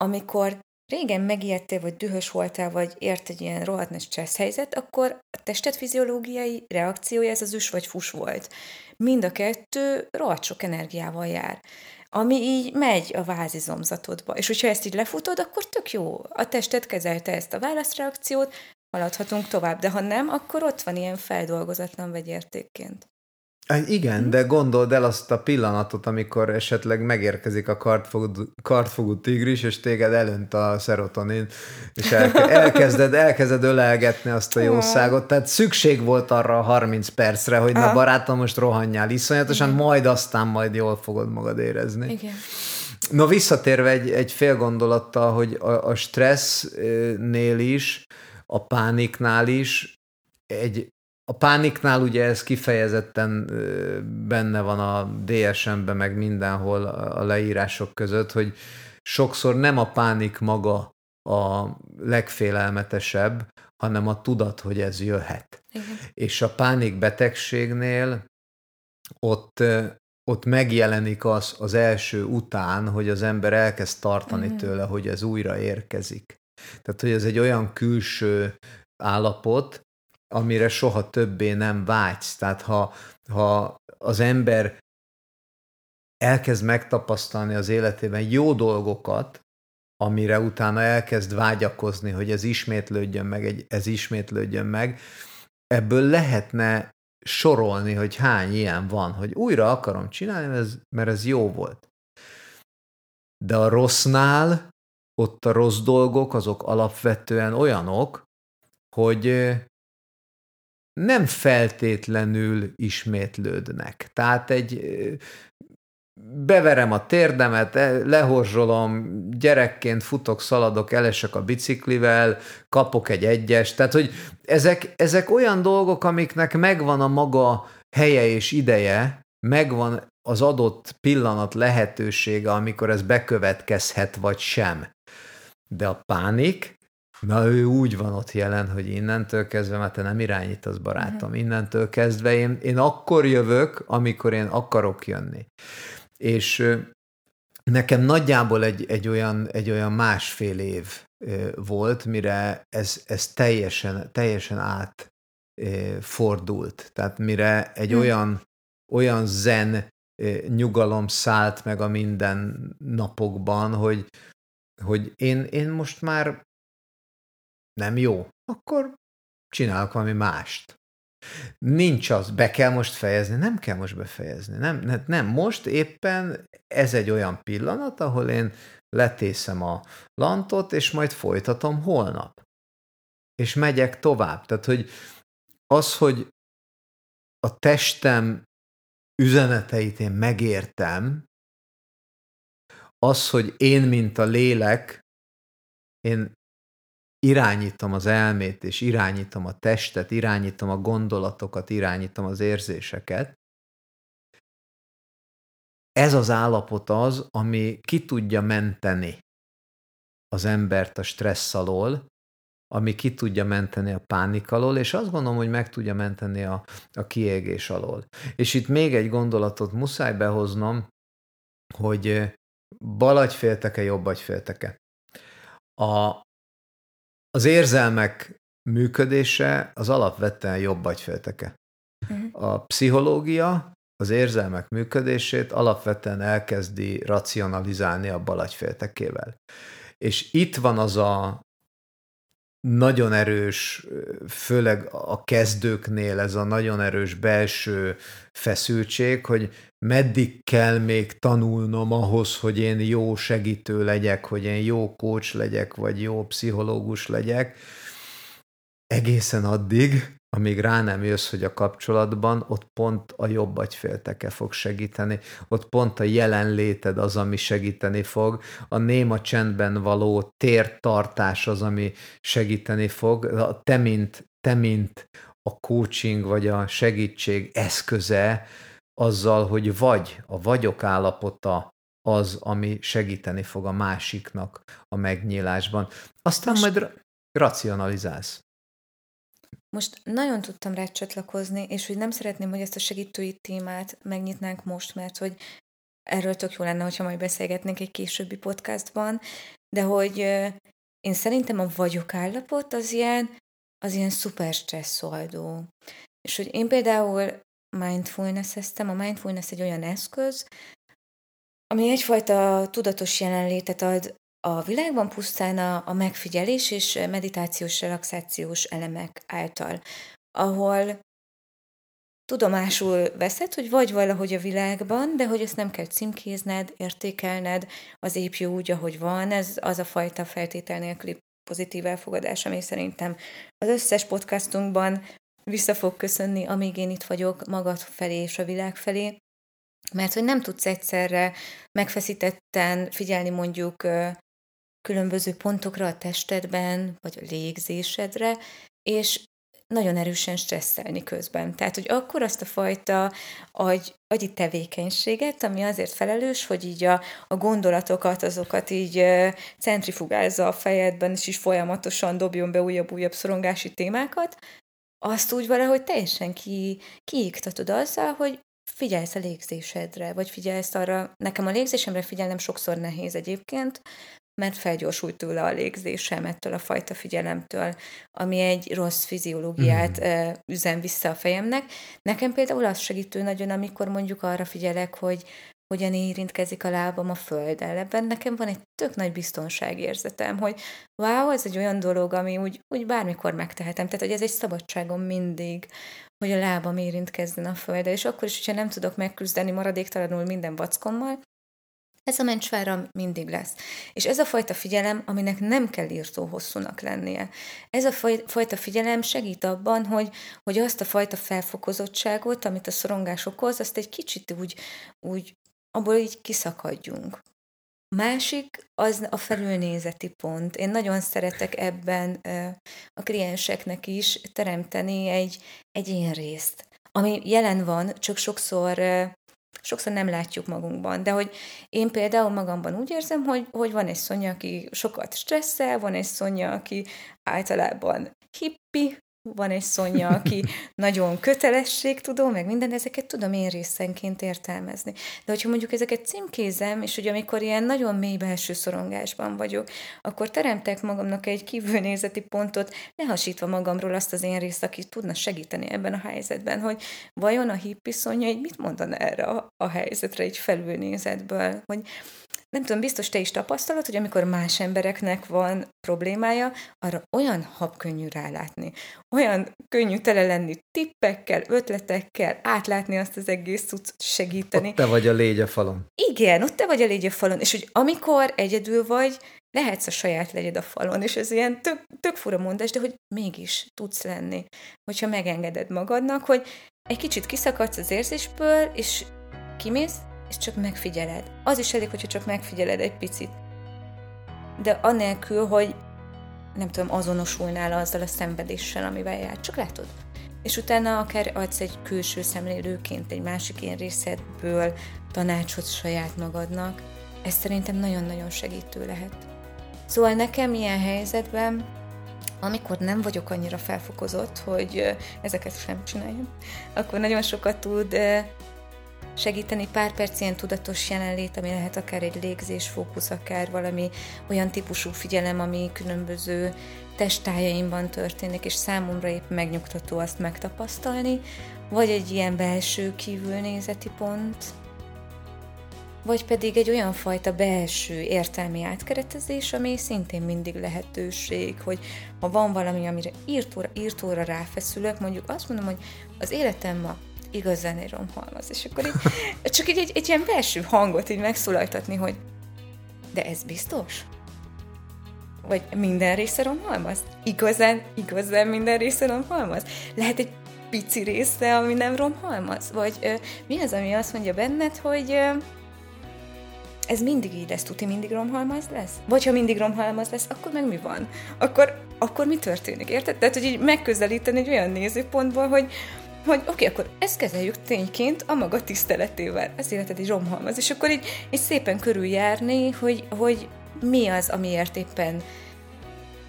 Speaker 2: amikor régen megijedtél, vagy dühös voltál, vagy ért egy ilyen rohadt nagy stressz helyzet, akkor a tested fiziológiai reakciója ez az üs vagy fus volt. Mind a kettő rohadt sok energiával jár ami így megy a vázizomzatodba. És hogyha ezt így lefutod, akkor tök jó. A tested kezelte ezt a válaszreakciót, haladhatunk tovább, de ha nem, akkor ott van ilyen feldolgozatlan vegyértékként.
Speaker 1: Igen, de gondold el azt a pillanatot, amikor esetleg megérkezik a kartfogú, kartfogú tigris, és téged elönt a szerotonin, és [laughs] elkezded, elkezded ölelgetni azt a jószágot. Tehát szükség volt arra a 30 percre, hogy na barátom, most rohanjál iszonyatosan, majd aztán majd jól fogod magad érezni.
Speaker 2: Igen.
Speaker 1: No, visszatérve egy, egy fél gondolattal, hogy a, a stressznél is, a pániknál is egy a pániknál ugye ez kifejezetten benne van a DSM-ben, meg mindenhol a leírások között, hogy sokszor nem a pánik maga a legfélelmetesebb, hanem a tudat, hogy ez jöhet. Igen. És a pánik betegségnél ott, ott megjelenik az az első után, hogy az ember elkezd tartani Igen. tőle, hogy ez újra érkezik. Tehát, hogy ez egy olyan külső állapot, amire soha többé nem vágysz. Tehát ha, ha az ember elkezd megtapasztalni az életében jó dolgokat, amire utána elkezd vágyakozni, hogy ez ismétlődjön meg, ez ismétlődjön meg, ebből lehetne sorolni, hogy hány ilyen van, hogy újra akarom csinálni, mert ez jó volt. De a rossznál ott a rossz dolgok azok alapvetően olyanok, hogy nem feltétlenül ismétlődnek. Tehát egy beverem a térdemet, e, lehorzsolom, gyerekként futok, szaladok, elesek a biciklivel, kapok egy egyes, tehát hogy ezek, ezek olyan dolgok, amiknek megvan a maga helye és ideje, megvan az adott pillanat lehetősége, amikor ez bekövetkezhet, vagy sem. De a pánik, na ő úgy van ott jelen, hogy innentől kezdve, mert te nem irányítasz, barátom, uh-huh. innentől kezdve én, én akkor jövök, amikor én akarok jönni. És nekem nagyjából egy, egy, olyan, egy olyan másfél év volt, mire ez, ez teljesen, teljesen átfordult. Tehát mire egy hmm. olyan, olyan zen nyugalom szállt meg a minden napokban, hogy, hogy én, én most már nem jó, akkor csinálok valami mást. Nincs az, be kell most fejezni, nem kell most befejezni. Nem, nem, most éppen ez egy olyan pillanat, ahol én letészem a lantot, és majd folytatom holnap. És megyek tovább. Tehát, hogy az, hogy a testem üzeneteit én megértem, az, hogy én, mint a lélek, én irányítom az elmét, és irányítom a testet, irányítom a gondolatokat, irányítom az érzéseket. Ez az állapot az, ami ki tudja menteni az embert a stressz alól, ami ki tudja menteni a pánik alól, és azt gondolom, hogy meg tudja menteni a, a kiégés alól. És itt még egy gondolatot muszáj behoznom, hogy bal agyfélteke, jobb agyfélteke. A, az érzelmek működése az alapvetően jobb agyfélteke. Uh-huh. A pszichológia az érzelmek működését alapvetően elkezdi racionalizálni a balagyféltekével. És itt van az a nagyon erős, főleg a kezdőknél ez a nagyon erős belső feszültség, hogy meddig kell még tanulnom ahhoz, hogy én jó segítő legyek, hogy én jó coach legyek, vagy jó pszichológus legyek, egészen addig, amíg rá nem jössz, hogy a kapcsolatban ott pont a jobb agyfélteke fog segíteni, ott pont a jelenléted az, ami segíteni fog, a néma csendben való tértartás az, ami segíteni fog, te mint, te mint a coaching vagy a segítség eszköze azzal, hogy vagy a vagyok állapota az, ami segíteni fog a másiknak a megnyílásban. Aztán Most... majd racionalizálsz.
Speaker 2: Most nagyon tudtam rá csatlakozni, és hogy nem szeretném, hogy ezt a segítői témát megnyitnánk most, mert hogy erről tök jó lenne, hogyha majd beszélgetnénk egy későbbi podcastban, de hogy én szerintem a vagyok állapot az ilyen, az ilyen szuper stresszoldó. És hogy én például mindfulness-eztem, a mindfulness egy olyan eszköz, ami egyfajta tudatos jelenlétet ad a világban pusztán a, a megfigyelés és meditációs, relaxációs elemek által, ahol tudomásul veszed, hogy vagy valahogy a világban, de hogy ezt nem kell címkézned, értékelned, az épp jó úgy, ahogy van, ez az a fajta feltétel nélküli pozitív elfogadás, ami szerintem az összes podcastunkban vissza fog köszönni, amíg én itt vagyok magad felé és a világ felé, mert hogy nem tudsz egyszerre megfeszítetten figyelni mondjuk különböző pontokra a testedben, vagy a légzésedre, és nagyon erősen stresszelni közben. Tehát, hogy akkor azt a fajta agy, agyi tevékenységet, ami azért felelős, hogy így a, a gondolatokat, azokat így centrifugálza a fejedben, és is folyamatosan dobjon be újabb-újabb szorongási témákat, azt úgy valahogy teljesen ki, kiiktatod azzal, hogy figyelsz a légzésedre, vagy figyelsz arra, nekem a légzésemre figyelnem sokszor nehéz egyébként, mert felgyorsult tőle a légzésem ettől a fajta figyelemtől, ami egy rossz fiziológiát mm. üzen vissza a fejemnek. Nekem például az segítő nagyon, amikor mondjuk arra figyelek, hogy hogyan érintkezik a lábam a földdel. Ebben nekem van egy tök nagy biztonságérzetem, hogy wow, ez egy olyan dolog, ami úgy, úgy bármikor megtehetem. Tehát, hogy ez egy szabadságom mindig, hogy a lábam érintkezzen a földdel, és akkor is, hogyha nem tudok megküzdeni maradéktalanul minden vackommal, ez a mencsvára mindig lesz. És ez a fajta figyelem, aminek nem kell írtó hosszúnak lennie. Ez a fajta figyelem segít abban, hogy, hogy azt a fajta felfokozottságot, amit a szorongás okoz, azt egy kicsit úgy, úgy abból így kiszakadjunk. Másik az a felülnézeti pont. Én nagyon szeretek ebben a klienseknek is teremteni egy, egy én részt, ami jelen van, csak sokszor sokszor nem látjuk magunkban, de hogy én például magamban úgy érzem, hogy, hogy van egy szonya, aki sokat stresszel, van egy szonya, aki általában hippi, van egy Szonya, aki [laughs] nagyon kötelességtudó, meg minden, ezeket tudom én részenként értelmezni. De hogyha mondjuk ezeket címkézem, és hogy amikor ilyen nagyon mély belső szorongásban vagyok, akkor teremtek magamnak egy kívülnézeti pontot, lehasítva magamról azt az én részt, aki tudna segíteni ebben a helyzetben, hogy vajon a hippi Szonya egy mit mondana erre a, a helyzetre egy felülnézetből, hogy nem tudom, biztos te is tapasztalod, hogy amikor más embereknek van problémája, arra olyan habkönnyű rálátni, olyan könnyű tele lenni tippekkel, ötletekkel, átlátni azt az egész cucc, segíteni.
Speaker 1: Ott te vagy a légy a falon.
Speaker 2: Igen, ott te vagy a légy a falon, és hogy amikor egyedül vagy, lehetsz a saját legyed a falon, és ez ilyen tök, tök fura mondás, de hogy mégis tudsz lenni, hogyha megengeded magadnak, hogy egy kicsit kiszakadsz az érzésből, és kimész, és csak megfigyeled. Az is elég, hogyha csak megfigyeled egy picit. De anélkül, hogy nem tudom, azonosulnál azzal a szenvedéssel, amivel jár. Csak látod. És utána akár adsz egy külső szemlélőként egy másik én részedből tanácsot saját magadnak. Ez szerintem nagyon-nagyon segítő lehet. Szóval nekem ilyen helyzetben, amikor nem vagyok annyira felfokozott, hogy ezeket sem csináljam, akkor nagyon sokat tud segíteni pár perc ilyen tudatos jelenlét, ami lehet akár egy légzés, fókusz, akár valami olyan típusú figyelem, ami különböző testájaimban történik, és számomra épp megnyugtató azt megtapasztalni, vagy egy ilyen belső kívülnézeti pont, vagy pedig egy olyan fajta belső értelmi átkeretezés, ami szintén mindig lehetőség, hogy ha van valami, amire írtóra, írtóra ráfeszülök, mondjuk azt mondom, hogy az életem ma igazán egy romhalmaz. És akkor így, [laughs] csak így egy, egy ilyen belső hangot így megszólaltatni, hogy de ez biztos? Vagy minden része romhalmaz? Igazán, igazán minden része romhalmaz? Lehet egy pici része, ami nem romhalmaz? Vagy ö, mi az, ami azt mondja benned, hogy ö, ez mindig így lesz, tuti mindig romhalmaz lesz? Vagy ha mindig romhalmaz lesz, akkor meg mi van? Akkor, akkor mi történik, érted? Tehát, hogy így megközelíteni egy olyan nézőpontból, hogy, hogy oké, okay, akkor ezt kezeljük tényként a maga tiszteletével. Ez életed egy romhalmaz. És akkor így, így szépen körüljárni, hogy, hogy mi az, amiért éppen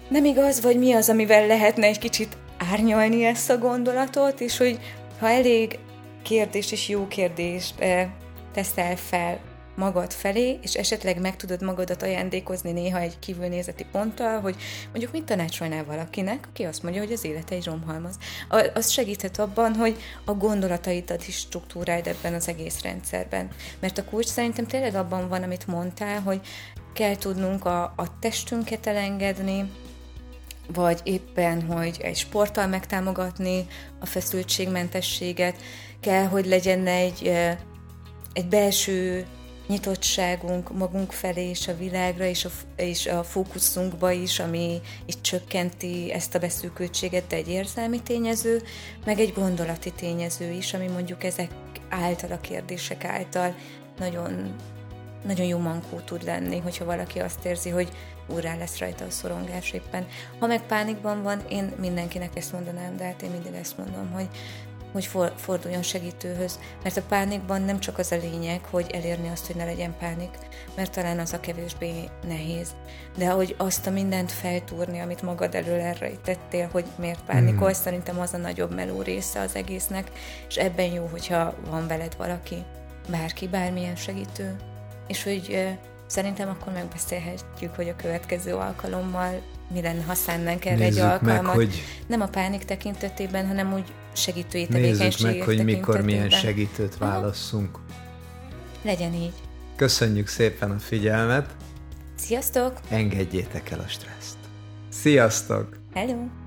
Speaker 2: nem igaz, vagy mi az, amivel lehetne egy kicsit árnyalni ezt a gondolatot, és hogy ha elég kérdés és jó kérdést teszel fel magad felé, és esetleg meg tudod magadat ajándékozni néha egy kívülnézeti ponttal, hogy mondjuk mit tanácsolnál valakinek, aki azt mondja, hogy az élete egy romhalmaz. Az segíthet abban, hogy a gondolataidat is struktúráld ebben az egész rendszerben. Mert a kulcs szerintem tényleg abban van, amit mondtál, hogy kell tudnunk a, a testünket elengedni, vagy éppen, hogy egy sporttal megtámogatni a feszültségmentességet, kell, hogy legyen egy, egy belső nyitottságunk magunk felé és a világra és a, és a fókuszunkba is, ami itt csökkenti ezt a beszűkültséget, de egy érzelmi tényező, meg egy gondolati tényező is, ami mondjuk ezek által, a kérdések által nagyon, nagyon jó mankó tud lenni, hogyha valaki azt érzi, hogy úrá lesz rajta a szorongás éppen. Ha meg pánikban van, én mindenkinek ezt mondanám, de hát én mindig ezt mondom, hogy hogy for, forduljon segítőhöz, mert a pánikban nem csak az a lényeg, hogy elérni azt, hogy ne legyen pánik, mert talán az a kevésbé nehéz, de hogy azt a mindent feltúrni, amit magad elől erre tettél, hogy miért pánikol, mm. szerintem az a nagyobb meló része az egésznek, és ebben jó, hogyha van veled valaki, bárki, bármilyen segítő, és hogy szerintem akkor megbeszélhetjük, hogy a következő alkalommal mi lenne, ha szánnánk erre
Speaker 1: Nézzük
Speaker 2: egy alkalmat.
Speaker 1: meg, hogy
Speaker 2: Nem a pánik tekintetében, hanem úgy segítői
Speaker 1: nézzük
Speaker 2: tevékenységek
Speaker 1: meg, hogy mikor milyen segítőt
Speaker 2: Aha.
Speaker 1: válasszunk.
Speaker 2: Legyen így.
Speaker 1: Köszönjük szépen a figyelmet,
Speaker 2: Sziasztok!
Speaker 1: engedjétek el a stresszt. Sziasztok!
Speaker 2: Hello!